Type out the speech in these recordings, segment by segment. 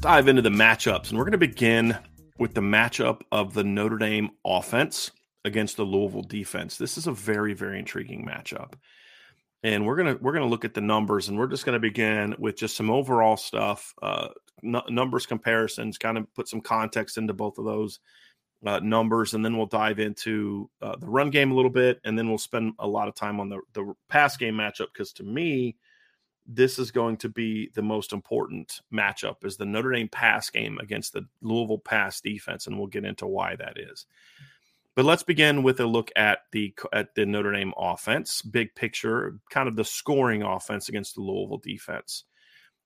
Dive into the matchups, and we're going to begin with the matchup of the Notre Dame offense against the Louisville defense. This is a very, very intriguing matchup. And we're gonna we're gonna look at the numbers, and we're just gonna begin with just some overall stuff, uh, n- numbers comparisons, kind of put some context into both of those uh, numbers, and then we'll dive into uh, the run game a little bit, and then we'll spend a lot of time on the the pass game matchup because to me, this is going to be the most important matchup is the Notre Dame pass game against the Louisville pass defense and we'll get into why that is. But let's begin with a look at the at the Notre Dame offense, big picture, kind of the scoring offense against the Louisville defense.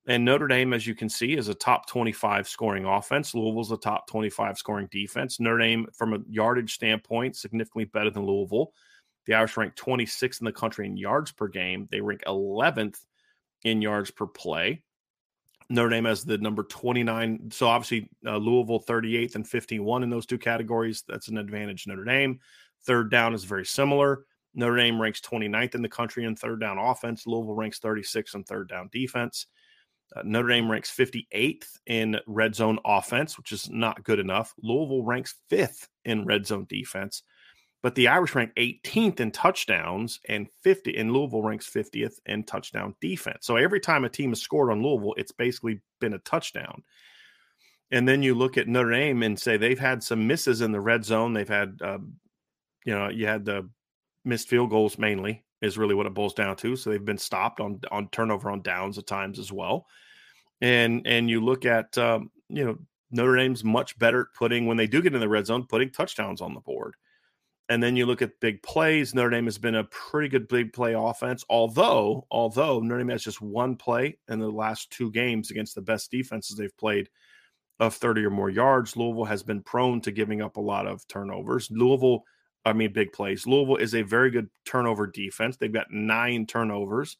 And Notre Dame, as you can see, is a top 25 scoring offense. Louisville's a top 25 scoring defense. Notre Dame, from a yardage standpoint, significantly better than Louisville. The Irish rank 26 in the country in yards per game. They rank 11th in yards per play. Notre Dame has the number 29. So obviously, uh, Louisville 38th and 51 in those two categories. That's an advantage. Notre Dame. Third down is very similar. Notre Dame ranks 29th in the country in third down offense. Louisville ranks 36th in third down defense. Uh, Notre Dame ranks 58th in red zone offense, which is not good enough. Louisville ranks fifth in red zone defense. But the Irish rank 18th in touchdowns and 50 and Louisville ranks 50th in touchdown defense. So every time a team has scored on Louisville, it's basically been a touchdown. And then you look at Notre Dame and say they've had some misses in the red zone. They've had, uh, you know, you had the missed field goals mainly is really what it boils down to. So they've been stopped on on turnover on downs at times as well. And and you look at um, you know Notre Dame's much better at putting when they do get in the red zone, putting touchdowns on the board. And then you look at big plays. Notre Dame has been a pretty good big play offense, although although Notre Dame has just one play in the last two games against the best defenses they've played of 30 or more yards. Louisville has been prone to giving up a lot of turnovers. Louisville, I mean big plays. Louisville is a very good turnover defense. They've got nine turnovers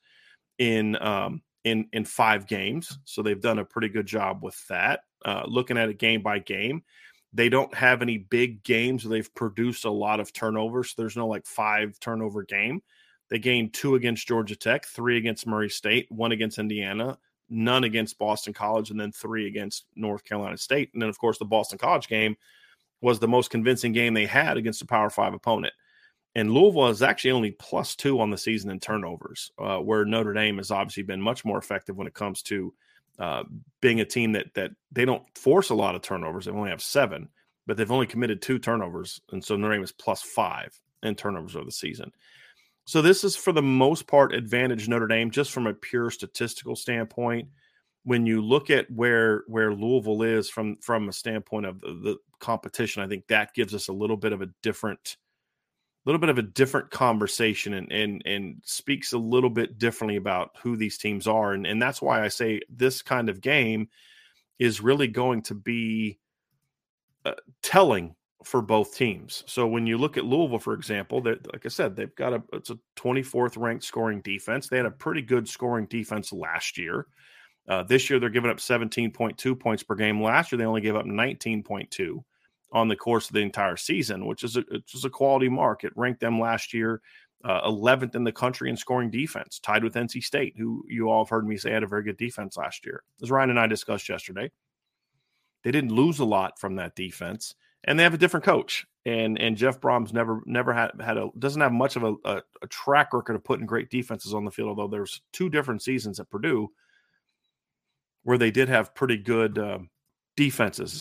in um, in in five games, so they've done a pretty good job with that. Uh, looking at it game by game, they don't have any big games. They've produced a lot of turnovers. there's no like five turnover game. They gained two against Georgia Tech, three against Murray State, one against Indiana, none against Boston College, and then three against North Carolina State. And then, of course, the Boston College game was the most convincing game they had against a Power Five opponent. And Louisville is actually only plus two on the season in turnovers, uh, where Notre Dame has obviously been much more effective when it comes to uh, being a team that that they don't force a lot of turnovers. They only have seven, but they've only committed two turnovers, and so Notre Dame is plus five in turnovers of the season. So this is for the most part advantage Notre Dame just from a pure statistical standpoint. When you look at where where Louisville is from from a standpoint of the, the competition, I think that gives us a little bit of a different little bit of a different conversation and and and speaks a little bit differently about who these teams are and and that's why I say this kind of game is really going to be uh, telling for both teams. So when you look at Louisville for example, that like I said, they've got a it's a 24th ranked scoring defense. They had a pretty good scoring defense last year. Uh, this year they're giving up 17.2 points per game. Last year they only gave up 19.2 on the course of the entire season, which is a, which is a quality mark. It ranked them last year uh, 11th in the country in scoring defense, tied with NC State, who you all have heard me say had a very good defense last year. As Ryan and I discussed yesterday, they didn't lose a lot from that defense, and they have a different coach. And and Jeff Brohm's never never had had a doesn't have much of a, a, a track record of putting great defenses on the field. Although there's two different seasons at Purdue where they did have pretty good uh, defenses.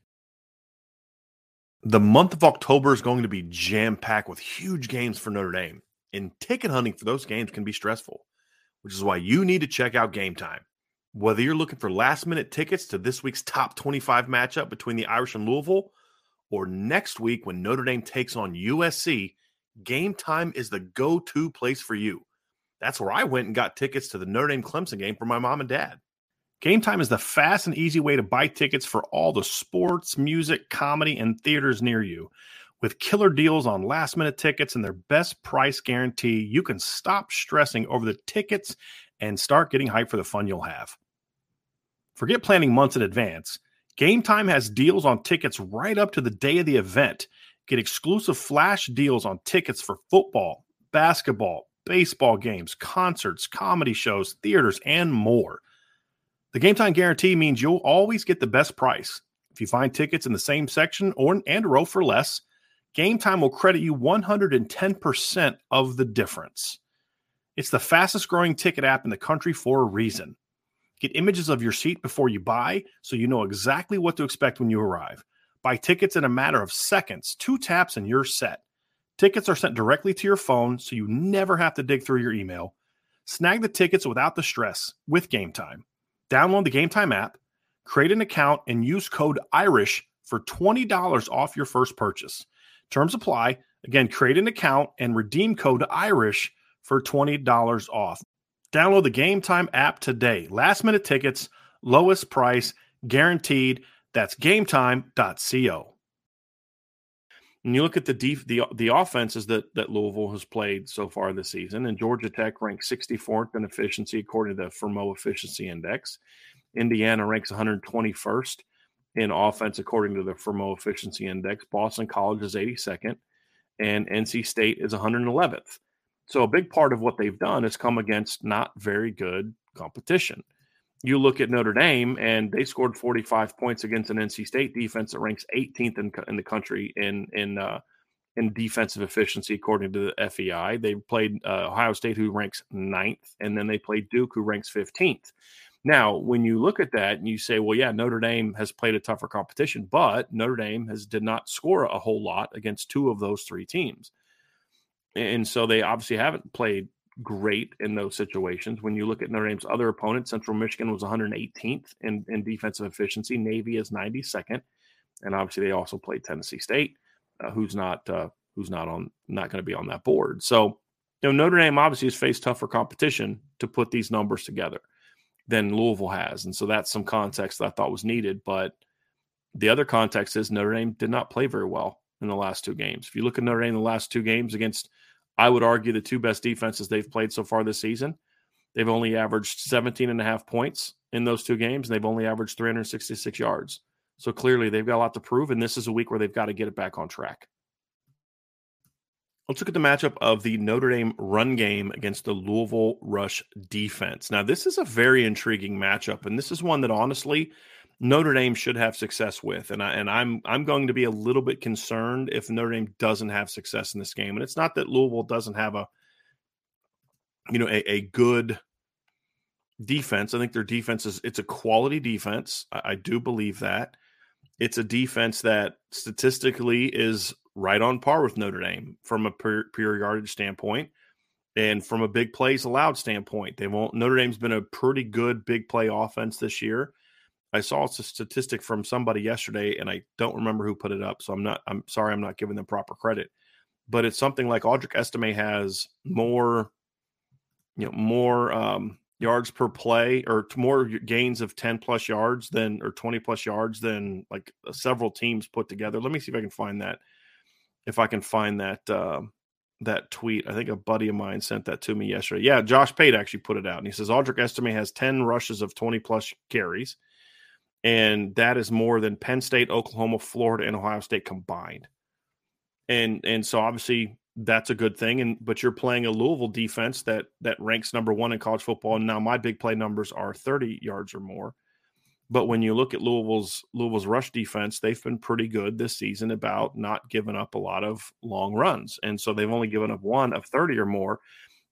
The month of October is going to be jam packed with huge games for Notre Dame, and ticket hunting for those games can be stressful, which is why you need to check out Game Time. Whether you're looking for last minute tickets to this week's top 25 matchup between the Irish and Louisville, or next week when Notre Dame takes on USC, Game Time is the go to place for you. That's where I went and got tickets to the Notre Dame Clemson game for my mom and dad. Game Time is the fast and easy way to buy tickets for all the sports, music, comedy, and theaters near you. With killer deals on last minute tickets and their best price guarantee, you can stop stressing over the tickets and start getting hyped for the fun you'll have. Forget planning months in advance. Game Time has deals on tickets right up to the day of the event. Get exclusive flash deals on tickets for football, basketball, baseball games, concerts, comedy shows, theaters, and more. The game time guarantee means you'll always get the best price. If you find tickets in the same section or and row for less, Game Time will credit you 110% of the difference. It's the fastest growing ticket app in the country for a reason. Get images of your seat before you buy so you know exactly what to expect when you arrive. Buy tickets in a matter of seconds, two taps, and you're set. Tickets are sent directly to your phone so you never have to dig through your email. Snag the tickets without the stress with Game Time. Download the Game Time app, create an account, and use code IRISH for $20 off your first purchase. Terms apply. Again, create an account and redeem code IRISH for $20 off. Download the Game Time app today. Last minute tickets, lowest price, guaranteed. That's gametime.co. And you look at the def- the the offenses that that Louisville has played so far this season, and Georgia Tech ranks 64th in efficiency according to the Fremeau Efficiency Index. Indiana ranks 121st in offense according to the Fremeau Efficiency Index. Boston College is 82nd, and NC State is 111th. So a big part of what they've done is come against not very good competition you look at Notre Dame and they scored 45 points against an NC State defense that ranks 18th in, in the country in in uh, in defensive efficiency according to the FEI. They played uh, Ohio State, who ranks ninth, and then they played Duke, who ranks 15th. Now, when you look at that and you say, well, yeah, Notre Dame has played a tougher competition, but Notre Dame has did not score a whole lot against two of those three teams. And so they obviously haven't played great in those situations. When you look at Notre Dame's other opponents, Central Michigan was 118th in, in defensive efficiency. Navy is 92nd, and obviously they also played Tennessee State, uh, who's not uh, who's not on not going to be on that board. So, you know, Notre Dame obviously has faced tougher competition to put these numbers together than Louisville has, and so that's some context that I thought was needed. But the other context is Notre Dame did not play very well in the last two games. If you look at Notre Dame in the last two games against I would argue the two best defenses they've played so far this season. They've only averaged 17 and a half points in those two games, and they've only averaged 366 yards. So clearly they've got a lot to prove, and this is a week where they've got to get it back on track. Let's look at the matchup of the Notre Dame run game against the Louisville rush defense. Now, this is a very intriguing matchup, and this is one that honestly Notre Dame should have success with, and I and I'm I'm going to be a little bit concerned if Notre Dame doesn't have success in this game. And it's not that Louisville doesn't have a you know a, a good defense. I think their defense is it's a quality defense. I, I do believe that. It's a defense that statistically is right on par with Notre Dame from a pure, pure yardage standpoint and from a big plays allowed standpoint. They won't Notre Dame's been a pretty good big play offense this year. I saw a statistic from somebody yesterday, and I don't remember who put it up. So I'm not. I'm sorry. I'm not giving them proper credit, but it's something like Audric Estime has more, you know, more um, yards per play or more gains of 10 plus yards than or 20 plus yards than like uh, several teams put together. Let me see if I can find that. If I can find that uh, that tweet, I think a buddy of mine sent that to me yesterday. Yeah, Josh Pate actually put it out, and he says Audric Estime has 10 rushes of 20 plus carries and that is more than Penn State, Oklahoma, Florida, and Ohio State combined. And and so obviously that's a good thing. And but you're playing a Louisville defense that that ranks number one in college football. And now my big play numbers are 30 yards or more. But when you look at Louisville's Louisville's rush defense, they've been pretty good this season about not giving up a lot of long runs. And so they've only given up one of 30 or more,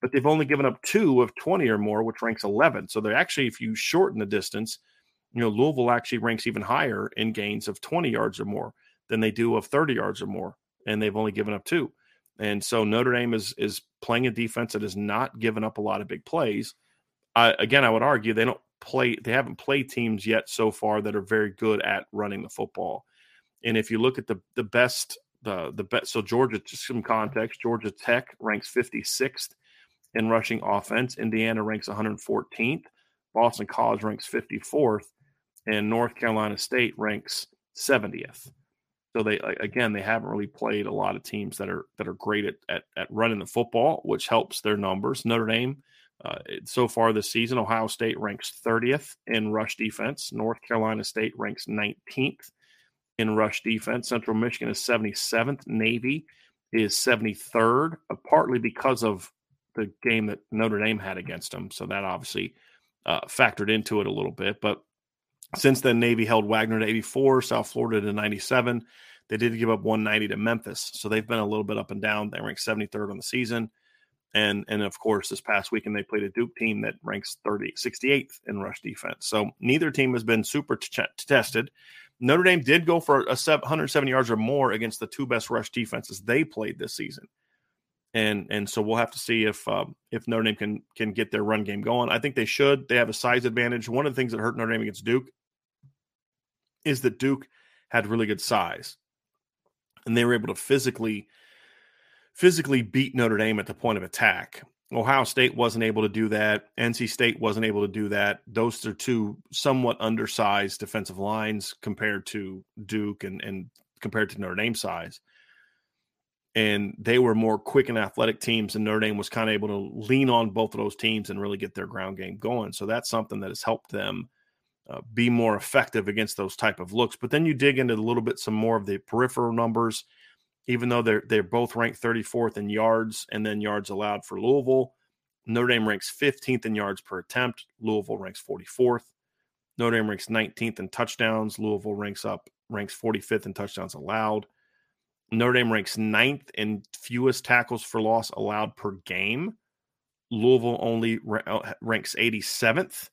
but they've only given up two of 20 or more, which ranks 11. So they're actually, if you shorten the distance, you know, Louisville actually ranks even higher in gains of 20 yards or more than they do of 30 yards or more, and they've only given up two. And so Notre Dame is is playing a defense that has not given up a lot of big plays. Uh, again, I would argue they don't play they haven't played teams yet so far that are very good at running the football. And if you look at the the best the the best so Georgia just some context, Georgia Tech ranks 56th in rushing offense, Indiana ranks 114th, Boston College ranks 54th, and North Carolina State ranks 70th. So they again they haven't really played a lot of teams that are that are great at at, at running the football, which helps their numbers. Notre Dame uh, so far this season, Ohio State ranks 30th in rush defense. North Carolina State ranks 19th in rush defense. Central Michigan is 77th. Navy is 73rd, uh, partly because of the game that Notre Dame had against them. So that obviously uh, factored into it a little bit. But since then, Navy held Wagner to 84, South Florida to 97. They did give up 190 to Memphis. So they've been a little bit up and down. They ranked 73rd on the season. And and of course, this past weekend they played a Duke team that ranks 30, 68th in rush defense. So neither team has been super t- tested. Notre Dame did go for a 170 yards or more against the two best rush defenses they played this season. And and so we'll have to see if um, if Notre Dame can can get their run game going. I think they should. They have a size advantage. One of the things that hurt Notre Dame against Duke is that Duke had really good size, and they were able to physically physically beat Notre Dame at the point of attack. Ohio State wasn't able to do that. NC State wasn't able to do that. Those are two somewhat undersized defensive lines compared to Duke and, and compared to Notre Dame size. And they were more quick and athletic teams, and Notre Dame was kind of able to lean on both of those teams and really get their ground game going. So that's something that has helped them uh, be more effective against those type of looks. But then you dig into a little bit some more of the peripheral numbers, even though they're they're both ranked 34th in yards and then yards allowed for Louisville. Notre Dame ranks 15th in yards per attempt. Louisville ranks 44th. Notre Dame ranks 19th in touchdowns. Louisville ranks up ranks 45th in touchdowns allowed. Notre Dame ranks ninth in fewest tackles for loss allowed per game. Louisville only uh, ranks 87th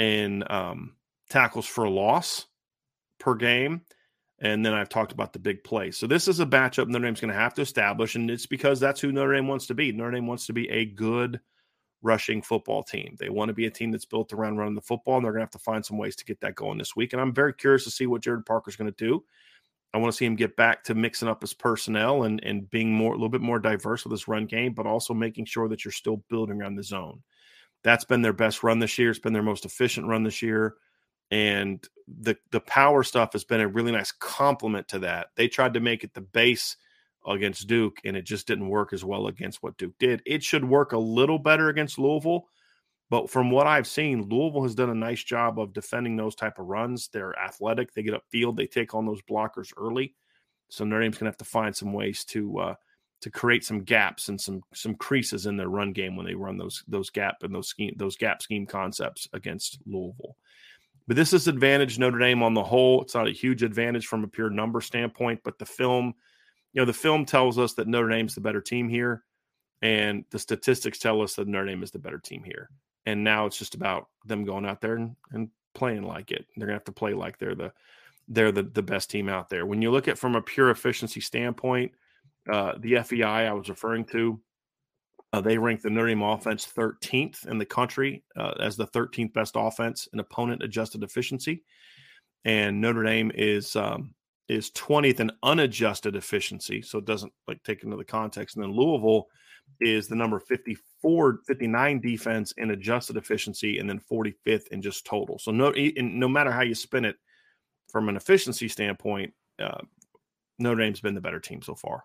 in um, tackles for loss per game. And then I've talked about the big play. So this is a matchup Notre Dame's going to have to establish, and it's because that's who Notre Dame wants to be. Notre Dame wants to be a good rushing football team. They want to be a team that's built around running the football, and they're going to have to find some ways to get that going this week. And I'm very curious to see what Gerad Parker's going to do. I want to see him get back to mixing up his personnel and and being more a little bit more diverse with his run game, but also making sure that you're still building around the zone. That's been their best run this year. It's been their most efficient run this year. And the the power stuff has been a really nice complement to that. They tried to make it the base against Duke, and it just didn't work as well against what Duke did. It should work a little better against Louisville, but from what I've seen, Louisville has done a nice job of defending those type of runs. They're athletic. They get upfield. They take on those blockers early. So Notre Dame's gonna have to find some ways to uh, to create some gaps and some some creases in their run game when they run those those gap and those scheme those gap scheme concepts against Louisville. But this is advantage Notre Dame on the whole. It's not a huge advantage from a pure number standpoint, but the film, you know, the film tells us that Notre Dame's the better team here, and the statistics tell us that Notre Dame is the better team here. And now it's just about them going out there and, and playing like it. They're gonna have to play like they're the they're the, the best team out there. When you look at from a pure efficiency standpoint, uh, the FEI I was referring to, uh, they ranked the Notre Dame offense 13th in the country uh, as the 13th best offense in opponent adjusted efficiency, and Notre Dame is um, is 20th in unadjusted efficiency, so it doesn't like take into the context. And then Louisville is the number 54, 59 defense in adjusted efficiency, and then 45th in just total. So no, no matter how you spin it, from an efficiency standpoint, uh, Notre Dame's been the better team so far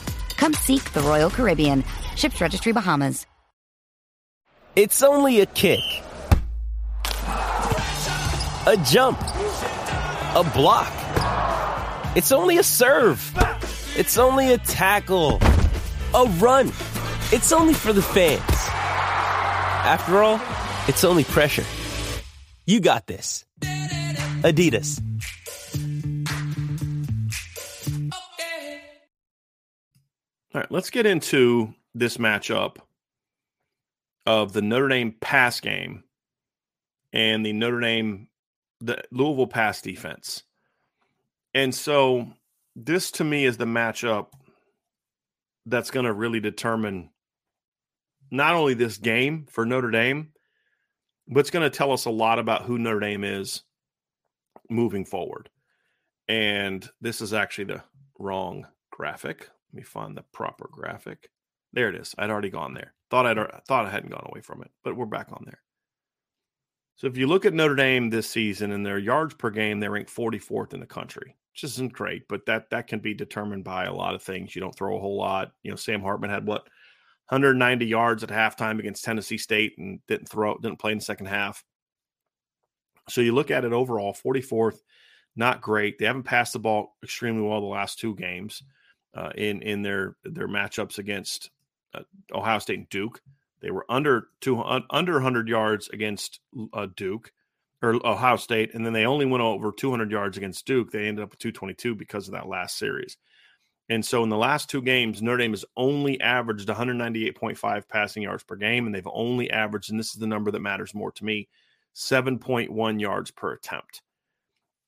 Come seek the Royal Caribbean. Ships Registry Bahamas. It's only a kick, a jump, a block. It's only a serve. It's only a tackle, a run. It's only for the fans. After all, it's only pressure. You got this. Adidas. All right, let's get into this matchup of the Notre Dame pass game and the Notre Dame the Louisville pass defense. And so this to me is the matchup that's going to really determine not only this game for Notre Dame, but it's going to tell us a lot about who Notre Dame is moving forward. And this is actually the wrong graphic. Let me find the proper graphic. There it is. I'd already gone there. Thought I'd uh, thought I hadn't gone away from it, but we're back on there. So if you look at Notre Dame this season and their yards per game, they rank 44th in the country, which isn't great, but that that can be determined by a lot of things. You don't throw a whole lot. You know, Sam Hartman had what 190 yards at halftime against Tennessee State and didn't throw, didn't play in the second half. So you look at it overall, 44th, not great. They haven't passed the ball extremely well the last two games uh, in in their their matchups against uh, Ohio State and Duke. They were under two under 100 yards against uh, Duke or Ohio State, and then they only went over 200 yards against Duke. They ended up with 222 because of that last series. And so in the last two games, Notre Dame has only averaged 198.5 passing yards per game, and they've only averaged, and this is the number that matters more to me, 7.1 yards per attempt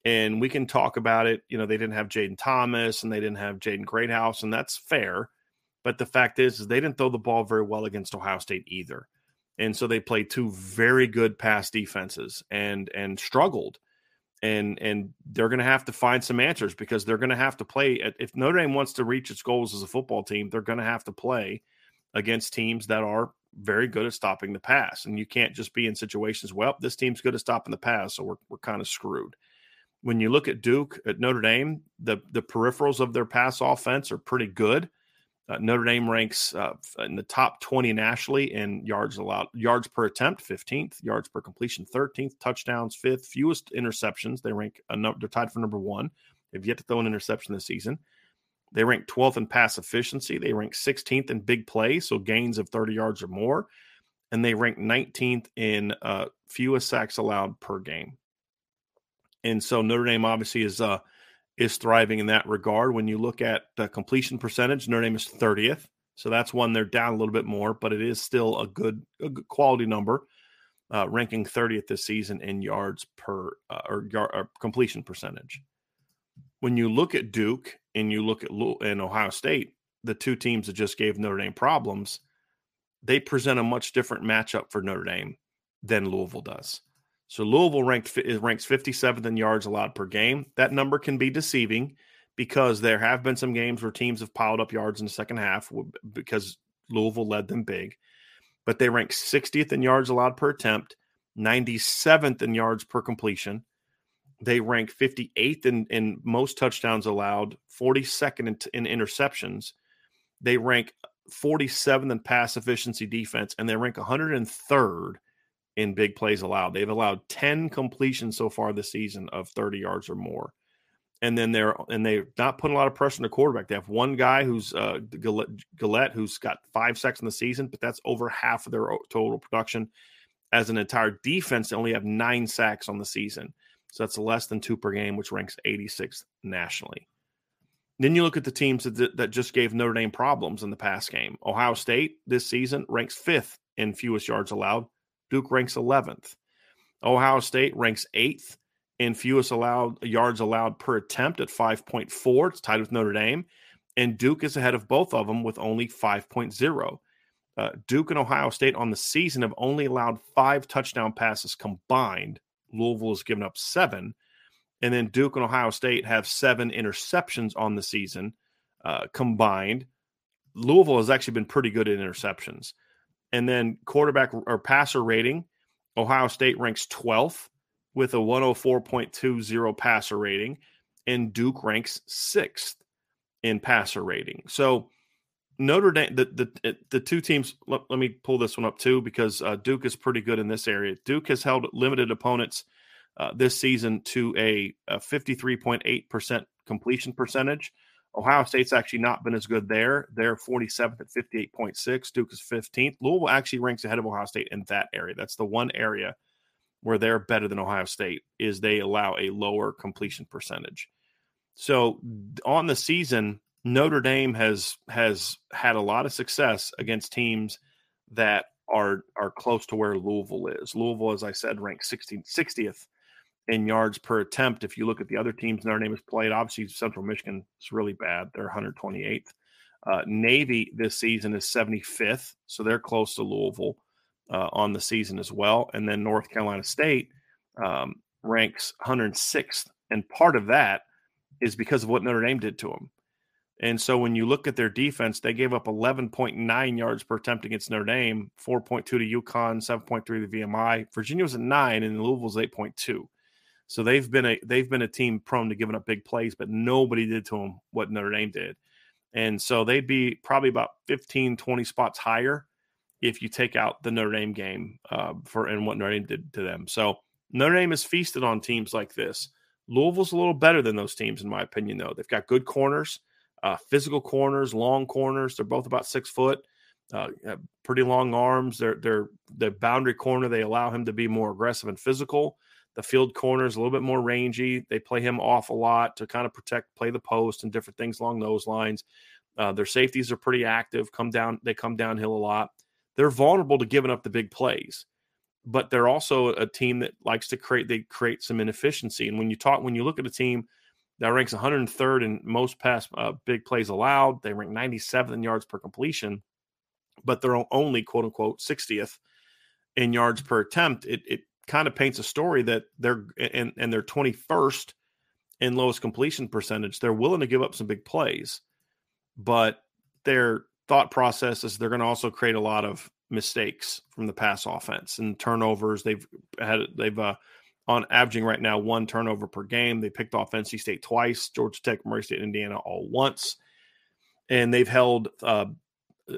and we can talk about it. You know, they didn't have Jayden Thomas and they didn't have Jaden Greathouse, and that's fair. But the fact is, is they didn't throw the ball very well against Ohio State either. And so they played two very good pass defenses and and struggled. And and they're going to have to find some answers because they're going to have to play. If Notre Dame wants to reach its goals as a football team, they're going to have to play against teams that are very good at stopping the pass. And you can't just be in situations. Well, this team's good at stopping the pass, so we're we're kind of screwed when you look at Duke at Notre Dame, the the peripherals of their pass offense are pretty good. Uh, Notre Dame ranks uh, in the top 20 nationally in yards allowed, yards per attempt, 15th, yards per completion, 13th, touchdowns, fifth, fewest interceptions. They rank they're tied for number one. They've yet to throw an interception this season. They rank 12th in pass efficiency. They rank 16th in big plays, so gains of 30 yards or more. And they rank 19th in uh, fewest sacks allowed per game and so Notre Dame obviously is uh, is thriving in that regard. When you look at the completion percentage, Notre Dame is 30th, so that's one they're down a little bit more, but it is still a good, a good quality number, uh, ranking 30th this season in yards per uh, or, or, completion percentage. When you look at Duke and you look at and Ohio State, the two teams that just gave Notre Dame problems, they present a much different matchup for Notre Dame than Louisville does. So Louisville ranked ranks 57th in yards allowed per game. That number can be deceiving because there have been some games where teams have piled up yards in the second half because Louisville led them big. But they rank 60th in yards allowed per attempt, 97th in yards per completion. They rank 58th in, in most touchdowns allowed, 42nd in, in interceptions. They rank 47th in pass efficiency defense, and they rank 103rd in big plays allowed. They've allowed 10 completions so far this season of 30 yards or more. And then they're and they're not putting a lot of pressure on the quarterback. They have one guy who's uh Gillotte who's got five sacks in the season, but that's over half of their total production. As an entire defense, they only have nine sacks on the season. So that's less than two per game, which ranks 86th nationally. Then you look at the teams that, that just gave Notre Dame problems in the pass game. Ohio State this season ranks fifth in fewest yards allowed. Duke ranks 11th. Ohio State ranks eighth in fewest allowed yards allowed per attempt at 5.4. It's tied with Notre Dame. And Duke is ahead of both of them with only 5.0. Uh, Duke and Ohio State on the season have only allowed five touchdown passes combined. Louisville has given up seven. And then Duke and Ohio State have seven interceptions on the season uh, combined. Louisville has actually been pretty good at interceptions. And then quarterback or passer rating, Ohio State ranks 12th with a 104.20 passer rating, and Duke ranks sixth in passer rating. So Notre Dame, the the the two teams. Let, let me pull this one up too because uh, Duke is pretty good in this area. Duke has held limited opponents uh, this season to a, a 53.8% completion percentage. Ohio State's actually not been as good there. They're 47th at 58.6. Duke is 15th. Louisville actually ranks ahead of Ohio State in that area. That's the one area where they're better than Ohio State is they allow a lower completion percentage. So on the season, Notre Dame has has had a lot of success against teams that are are close to where Louisville is. Louisville, as I said, ranked 60, 60th in yards per attempt. If you look at the other teams Notre Dame has played, obviously Central Michigan is really bad. They're 128th. Uh, Navy this season is 75th, so they're close to Louisville uh, on the season as well. And then North Carolina State um, ranks 106th, and part of that is because of what Notre Dame did to them. And so when you look at their defense, they gave up 11.9 yards per attempt against Notre Dame, 4.2 to UConn, 7.3 to VMI. Virginia was at nine, and Louisville Louisville's 8.2. So they've been a they've been a team prone to giving up big plays, but nobody did to them what Notre Dame did. And so they'd be probably about 15, 20 spots higher if you take out the Notre Dame game uh, for and what Notre Dame did to them. So Notre Dame has feasted on teams like this. Louisville's a little better than those teams, in my opinion, though. They've got good corners, uh, physical corners, long corners. They're both about six foot, uh, pretty long arms. They're they're the boundary corner. They allow him to be more aggressive and physical. The field corner is a little bit more rangy. They play him off a lot to kind of protect, play the post, and different things along those lines. Uh, their safeties are pretty active. Come down, they come downhill a lot. They're vulnerable to giving up the big plays, but they're also a team that likes to create. They create some inefficiency. And when you talk, when you look at a team that ranks 103rd in most pass uh, big plays allowed, they rank 97th in yards per completion, but they're only quote unquote 60th in yards per attempt. It, it kind of paints a story that they're and and they're 21st in lowest completion percentage. They're willing to give up some big plays, but their thought process is they're going to also create a lot of mistakes from the pass offense and turnovers. They've had they've uh, on averaging right now one turnover per game. They picked off NC State twice, Georgia Tech, Murray State, Indiana all once, and they've held uh,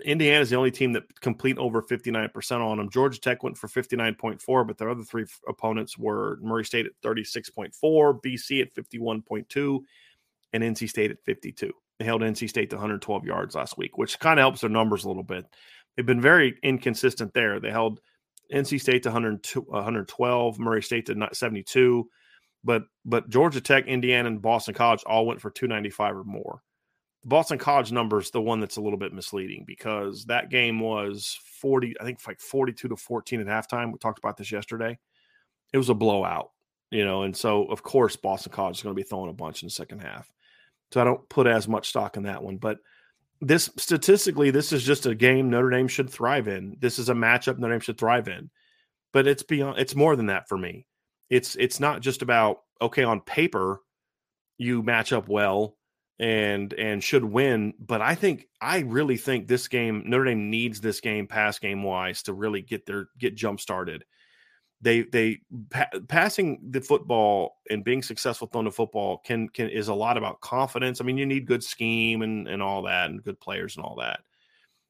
Indiana is the only team that complete over 59% on them. Georgia Tech went for 59.4, but their other three opponents were Murray State at 36.4, BC at 51.2, and NC State at 52. They held NC State to 112 yards last week, which kind of helps their numbers a little bit. They've been very inconsistent there. They held NC State to 112, Murray State to 72, but but Georgia Tech, Indiana, and Boston College all went for 295 or more. Boston College number is the one that's a little bit misleading because that game was 40, I think like 42 to 14 at halftime. We talked about this yesterday. It was a blowout, you know, and so of course Boston College is going to be throwing a bunch in the second half. So I don't put as much stock in that one. But this statistically, this is just a game Notre Dame should thrive in. This is a matchup Notre Dame should thrive in. But it's beyond it's more than that for me. It's it's not just about okay, on paper, you match up well and and should win. But I think I really think this game Notre Dame needs this game pass game wise to really get their get jump started. they they pa- passing the football and being successful throwing the football can can is a lot about confidence. I mean, you need good scheme and and all that, and good players and all that,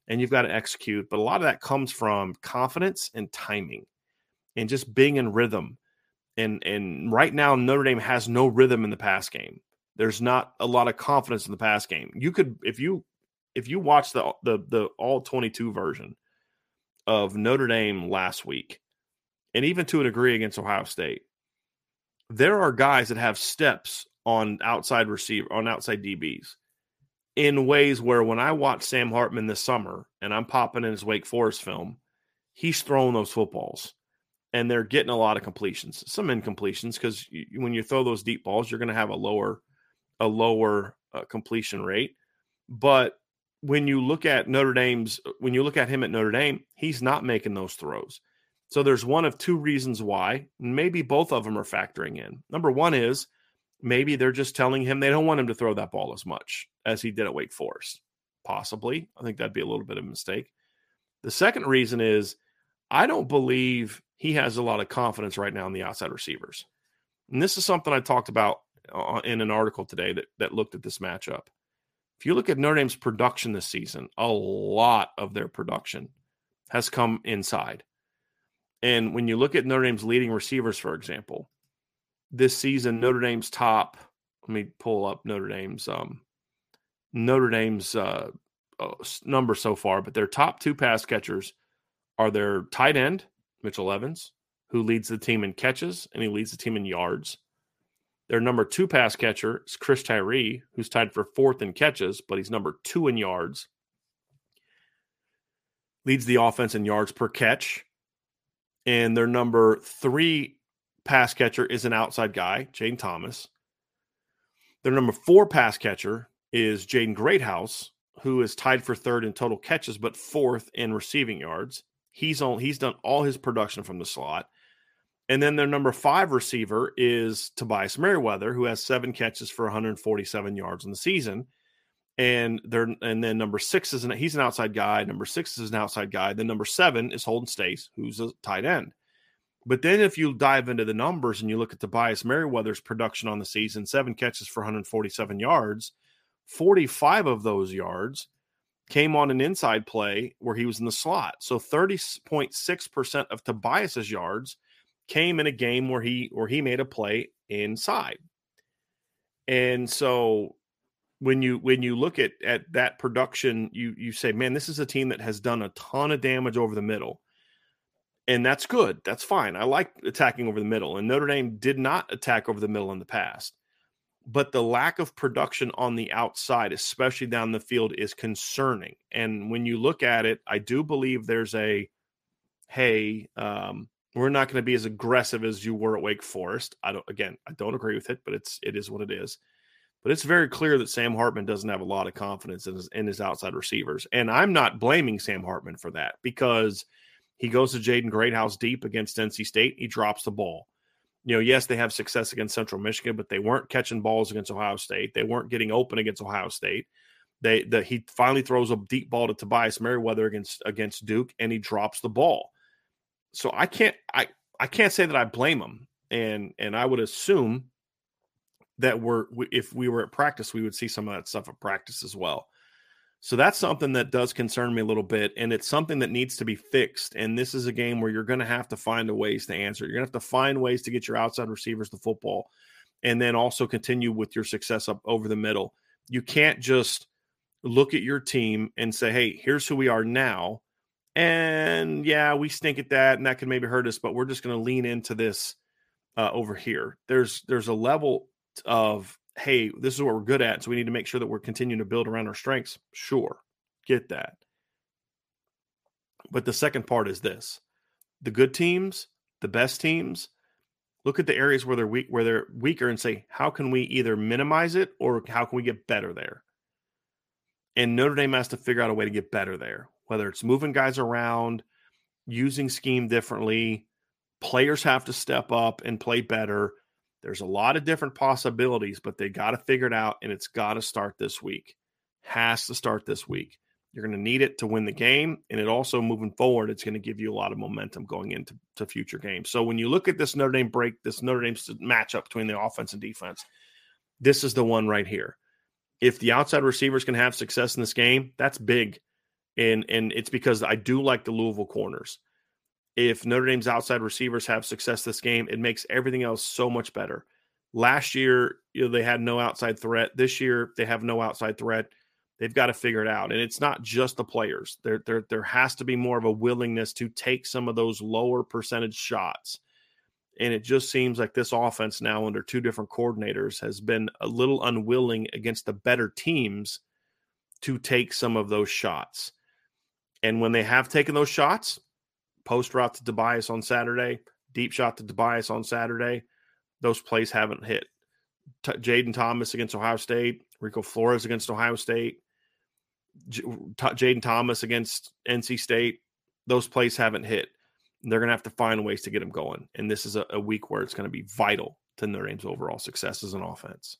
and you've got to execute. But a lot of that comes from confidence and timing, and just being in rhythm. And and right now Notre Dame has no rhythm in the pass game. There's not a lot of confidence in the pass game. You could if you if you watch the the the all 22 version of Notre Dame last week and even to a degree against Ohio State, there are guys that have steps on outside receiver on outside DBs in ways where when I watch Sam Hartman this summer and I'm popping in his Wake Forest film, he's throwing those footballs and they're getting a lot of completions, some incompletions because when you throw those deep balls, you're going to have a lower a lower uh, completion rate. But when you look at Notre Dame's when you look at him at Notre Dame, he's not making those throws. So there's one of two reasons why. Maybe both of them are factoring in. Number one is maybe they're just telling him they don't want him to throw that ball as much as he did at Wake Forest. Possibly. I think that'd be a little bit of a mistake. The second reason is I don't believe he has a lot of confidence right now in the outside receivers. And this is something I talked about uh, in an article today that, that looked at this matchup. If you look at Notre Dame's production this season, a lot of their production has come inside. And when you look at Notre Dame's leading receivers, for example, this season, Notre Dame's top, let me pull up Notre Dame's um, Notre Dame's uh, uh, number so far, but their top two pass catchers are their tight end, Mitchell Evans, who leads the team in catches and he leads the team in yards. Their number two pass catcher is Chris Tyree, who's tied for fourth in catches, but he's number two in yards. Leads the offense in yards per catch and their number three pass catcher is an outside guy, Jayden Thomas. Their number four pass catcher is Jaden Greathouse, who is tied for third in total catches, but fourth in receiving yards. He's on. He's done all his production from the slot. And then their number five receiver is Tobias Merriweather, who has seven catches for 147 yards in the season and they're and then number six is an he's an outside guy. Number six is an outside guy. Then number seven is Holden Staes, who's a tight end. But then if you dive into the numbers and you look at Tobias Merriweather's production on the season, seven catches for 147 yards, 45 of those yards came on an inside play where he was in the slot. So 30.6% of Tobias's yards came in a game where he where he made a play inside. And so when you when you look at at that production, you you say, man, this is a team that has done a ton of damage over the middle, and that's good. That's fine. I like attacking over the middle, and Notre Dame did not attack over the middle in the past. But the lack of production on the outside, especially down the field, is concerning. And when you look at it, I do believe there's a hey, um, we're not going to be as aggressive as you were at Wake Forest. I don't again, I don't agree with it, but it's it is what it is. But it's very clear that Sam Hartman doesn't have a lot of confidence in his, in his outside receivers. And I'm not blaming Sam Hartman for that because he goes to Jaden Greathouse deep against NC State. He drops the ball. You know, yes, they have success against Central Michigan, but they weren't catching balls against Ohio State. They weren't getting open against Ohio State. They that he finally throws a deep ball to Tobias Merriweather against against Duke, and he drops the ball. So I can't I I can't say that I blame him, and and I would assume that we're if we were at practice, we would see some of that stuff at practice as well. So that's something that does concern me a little bit, and it's something that needs to be fixed. And this is a game where you're going to have to find a ways to answer. You're going to have to find ways to get your outside receivers the football, and then also continue with your success up over the middle. You can't just look at your team and say, "Hey, here's who we are now," and yeah, we stink at that, and that can maybe hurt us, but we're just going to lean into this uh, over here. There's there's a level of hey, this is what we're good at, so we need to make sure that we're continuing to build around our strengths. Sure, get that. But the second part is this: the good teams, the best teams, look at the areas where they're weak, where they're weaker, and say, how can we either minimize it or how can we get better there? And Notre Dame has to figure out a way to get better there, whether it's moving guys around, using scheme differently. Players have to step up and play better there's a lot of different possibilities, but they got to figure it out, and it's got to start this week. Has to start this week. You're going to need it to win the game. And it also, moving forward, it's going to give you a lot of momentum going into to future games. So when you look at this Notre Dame break, this Notre Dame matchup between the offense and defense, this is the one right here. If the outside receivers can have success in this game, that's big. And, and it's because I do like the Louisville corners. If Notre Dame's outside receivers have success this game, it makes everything else so much better. Last year, you know, they had no outside threat. This year, they have no outside threat. They've got to figure it out. And it's not just the players. There, there, there has to be more of a willingness to take some of those lower percentage shots. And it just seems like this offense now, under two different coordinators, has been a little unwilling against the better teams to take some of those shots. And when they have taken those shots, post route to Tobias on Saturday, deep shot to Tobias on Saturday, those plays haven't hit. T- Jayden Thomas against Ohio State, Rico Flores against Ohio State, J- T- Jayden Thomas against NC State, those plays haven't hit. They're going to have to find ways to get them going. And this is a, a week where it's going to be vital to Notre Dame's overall success as an offense.